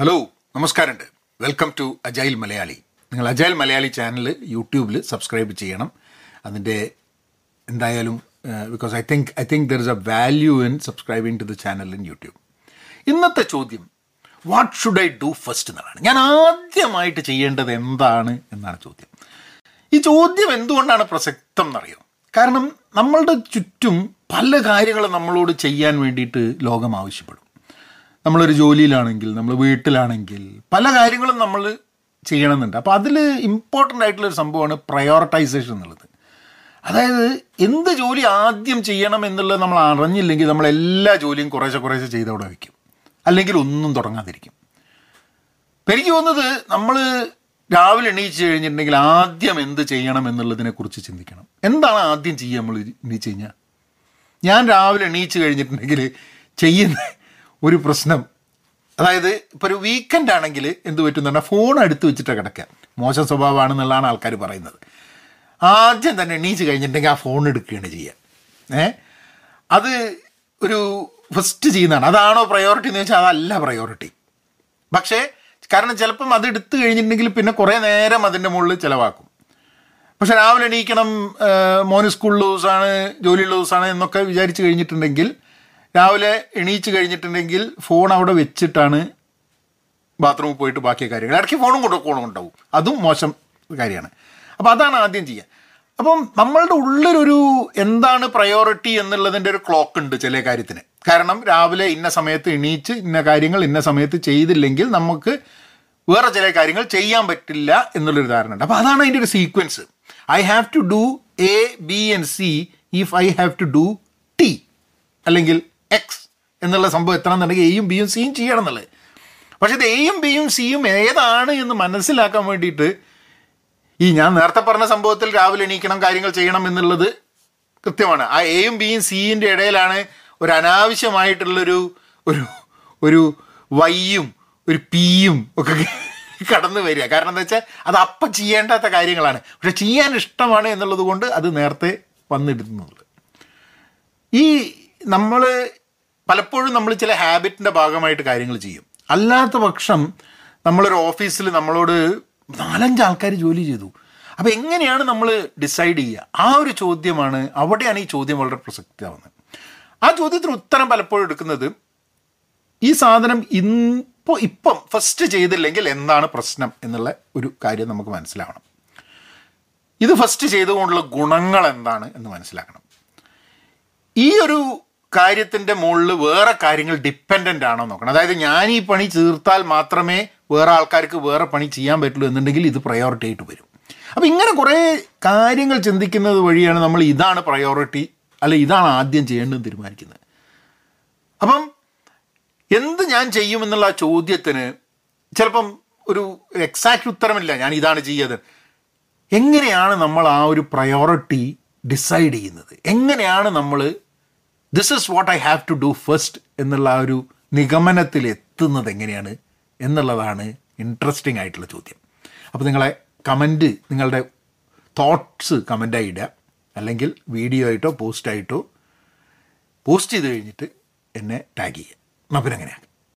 Hello നമസ്കാരമുണ്ട്. Welcome to agile Malayali നിങ്ങൾ agile Malayali channel യൂട്യൂബിൽ സബ്സ്ക്രൈബ് ചെയ്യണം. അതിന്റെ എന്തായാലും because I think I think there is a value in subscribing to the channel in YouTube ഇന്നത്തെ ചോദ്യം what should I do first എന്നുള്ളതാണ് ഞാൻ ആദ്യമായിട്ട് ചെയ്യേണ്ടത് എന്താണ് എന്നാണ് ചോദ്യം. ഈ ചോദ്യം എന്തുകൊണ്ടാണ് പ്രസക്തം എന്നറിയോ കാരണം നമ്മളുടെ ചുറ്റും പല കാര്യങ്ങളും നമ്മളോട് ചെയ്യാൻ വേണ്ടിയിട്ട് ലോകം ആവശ്യപ്പെടും. നമ്മളൊരു ജോലിയിലാണെങ്കിൽ നമ്മൾ വീട്ടിലാണെങ്കിൽ പല കാര്യങ്ങളും നമ്മൾ ചെയ്യണമെന്നുണ്ട്. അപ്പോൾ അതിൽ ഇമ്പോർട്ടന്റ് ആയിട്ടുള്ളൊരു സംഭവമാണ് പ്രയോറിറ്റൈസേഷൻ എന്നുള്ളത്. അതായത് എന്ത് ജോലി ആദ്യം ചെയ്യണം എന്നുള്ളത് നമ്മൾ അറിഞ്ഞില്ലെങ്കിൽ നമ്മൾ എല്ലാ ജോലിയും കുറേശ്ശെ കുറേശ്ശെ ചെയ്തവിടെ വയ്ക്കും. അല്ലെങ്കിൽ ഒന്നും തുടങ്ങാതിരിക്കും. അപ്പം എനിക്ക് തോന്നുന്നത് നമ്മൾ രാവിലെ എണീച്ച് കഴിഞ്ഞിട്ടുണ്ടെങ്കിൽ ആദ്യം എന്ത് ചെയ്യണം എന്നുള്ളതിനെക്കുറിച്ച് ചിന്തിക്കണം. എന്താണ് ആദ്യം ചെയ്യുക നമ്മൾ എണീച്ച് കഴിഞ്ഞാൽ ഞാൻ രാവിലെ എണീച്ച് കഴിഞ്ഞിട്ടുണ്ടെങ്കിൽ ചെയ്യുന്ന ഒരു പ്രശ്നം. അതായത് ഇപ്പോൾ ഒരു വീക്കെൻഡ് ആണെങ്കിൽ എന്ത് പറ്റും എന്ന് പറഞ്ഞാൽ ഫോൺ എടുത്ത് വെച്ചിട്ട് കിടക്കുക. മോശം സ്വഭാവമാണെന്നുള്ളതാണ് ആൾക്കാർ പറയുന്നത്. ആദ്യം തന്നെ എണീച്ച് കഴിഞ്ഞിട്ടുണ്ടെങ്കിൽ ആ ഫോൺ എടുക്കുകയാണ് ചെയ്യുക. ഏ? അത് ഒരു ഫസ്റ്റ് ചെയ്യുന്നതാണ്. അതാണോ പ്രയോറിറ്റി എന്ന് വെച്ചാൽ അതല്ല പ്രയോറിറ്റി പക്ഷേ കാരണം ചിലപ്പം അത് എടുത്തു കഴിഞ്ഞിട്ടുണ്ടെങ്കിൽ പിന്നെ കുറേ നേരം അതിന്റെ മുകളിൽ ചിലവാക്കും. പക്ഷെ രാവിലെ എണീക്കണം മോന് സ്കൂളിൽ ദിവസമാണ് ജോലിയുള്ള ദിവസമാണ് എന്നൊക്കെ വിചാരിച്ച് കഴിഞ്ഞിട്ടുണ്ടെങ്കിൽ രാവിലെ എണീച്ച് കഴിഞ്ഞിട്ടുണ്ടെങ്കിൽ ഫോൺ അവിടെ വെച്ചിട്ടാണ് ബാത്റൂമിൽ പോയിട്ട് ബാക്കി കാര്യങ്ങൾ. ഇടയ്ക്ക് ഫോണും കൊണ്ട് ഫോണും ഉണ്ടാവും. അതും മോശം കാര്യമാണ്. അപ്പോൾ അതാണ് ആദ്യം ചെയ്യുക അപ്പം നമ്മളുടെ ഉള്ളിലൊരു എന്താണ് പ്രയോറിറ്റി എന്നുള്ളതിന്റെ ഒരു ക്ലോക്ക് ഉണ്ട് ചില കാര്യത്തിന്. കാരണം രാവിലെ ഇന്ന സമയത്ത് എണീച്ച് ഇന്ന കാര്യങ്ങൾ ഇന്ന സമയത്ത് ചെയ്തില്ലെങ്കിൽ നമുക്ക് വേറെ ചില കാര്യങ്ങൾ ചെയ്യാൻ പറ്റില്ല എന്നുള്ളൊരു ധാരണ ഉണ്ട്. അപ്പോൾ അതാണ് അതിന്റെ ഒരു sequence I have to do A B and C if I have to do T അല്ലെങ്കിൽ എക്സ് എന്നുള്ള സംഭവം എത്തണം എന്നുണ്ടെങ്കിൽ എയും ബിയും സിയും ചെയ്യണം എന്നുള്ളത്. പക്ഷെ ഇത് എയും ബിയും സിയും ഏതാണ് എന്ന് മനസ്സിലാക്കാൻ വേണ്ടിയിട്ട് ഈ ഞാൻ നേരത്തെ പറഞ്ഞ സംഭവത്തിൽ രാവിലെ എണീക്കണം കാര്യങ്ങൾ ചെയ്യണം എന്നുള്ളത് കൃത്യമാണ്. ആ എയും ബിയും സിയിന്റെ ഇടയിലാണ് ഒരു അനാവശ്യമായിട്ടുള്ളൊരു ഒരു ഒരു വൈയും ഒരു പിയും ഒക്കെ കടന്നു വരിക. കാരണം എന്താ വെച്ചാൽ അത് അപ്പം ചെയ്യേണ്ടാത്ത കാര്യങ്ങളാണ്. പക്ഷെ ചെയ്യാൻ ഇഷ്ടമാണ് എന്നുള്ളത് കൊണ്ട് അത് നേരത്തെ വന്നിടുന്നുള്ളത് ഈ നമ്മൾ പലപ്പോഴും നമ്മൾ ചില ഹാബിറ്റിന്റെ ഭാഗമായിട്ട് കാര്യങ്ങൾ ചെയ്യും. അല്ലാത്ത പക്ഷം നമ്മളൊരു ഓഫീസിൽ നമ്മളോട് നാലഞ്ച് ആൾക്കാർ ജോലി ചെയ്തു. അപ്പോൾ എങ്ങനെയാണ് നമ്മൾ ഡിസൈഡ് ചെയ്യുക? ആ ഒരു ചോദ്യമാണ് അവിടെയാണ് ഈ ചോദ്യം വളരെ പ്രസക്തമാവുന്നത് ആ ചോദ്യത്തിന് ഉത്തരം പലപ്പോഴും എടുക്കുന്നത് ഈ സാധനം ഇപ്പോൾ ഇപ്പം ഫസ്റ്റ് ചെയ്തില്ലെങ്കിൽ എന്താണ് പ്രശ്നം എന്നുള്ള ഒരു കാര്യം നമുക്ക് മനസ്സിലാവണം. ഇത് ഫസ്റ്റ് ചെയ്തുകൊണ്ടുള്ള ഗുണങ്ങൾ എന്താണ് എന്ന് മനസ്സിലാക്കണം. ഈ ഒരു കാര്യത്തിന്റെ മുകളിൽ വേറെ കാര്യങ്ങൾ ഡിപ്പെൻഡന്റ് ആണോ നോക്കണം. അതായത് ഞാൻ ഈ പണി തീർത്താൽ മാത്രമേ വേറെ ആൾക്കാർക്ക് വേറെ പണി ചെയ്യാൻ പറ്റുള്ളൂ എന്നുണ്ടെങ്കിൽ ഇത് പ്രയോറിറ്റി ആയിട്ട് വരും. അപ്പം ഇങ്ങനെ കുറേ കാര്യങ്ങൾ ചിന്തിക്കുന്നത് വഴിയാണ് നമ്മൾ ഇതാണ് പ്രയോറിറ്റി അല്ലെ ഇതാണ് ആദ്യം ചെയ്യേണ്ടതെന്ന് തീരുമാനിക്കുന്നത്. അപ്പം എന്ത് ഞാൻ ചെയ്യുമെന്നുള്ള ചോദ്യത്തിന് ചിലപ്പം ഒരു എക്സാക്റ്റ് ഉത്തരമില്ല ഞാൻ ഇതാണ് ചെയ്യത് എങ്ങനെയാണ് നമ്മൾ ആ ഒരു പ്രയോറിറ്റി ഡിസൈഡ് ചെയ്യുന്നത്? എങ്ങനെയാണ് നമ്മൾ this is what I have to do first എന്നുള്ള ഒരു നിഗമനത്തിൽ എത്തുന്നത് എങ്ങനെയാണ് എന്നുള്ളതാണ് ഇൻട്രസ്റ്റിംഗ് ആയിട്ടുള്ള ചോദ്യം. അപ്പോൾ നിങ്ങളെ കമന്റ് നിങ്ങളുടെ തോട്ട്സ് കമന്റായി ഇടുക. അല്ലെങ്കിൽ വീഡിയോ ആയിട്ടോ പോസ്റ്റായിട്ടോ പോസ്റ്റ് ചെയ്ത് കഴിഞ്ഞിട്ട് എന്നെ ടാഗ് ചെയ്യുക. അപ്പം അങ്ങനെയാണ്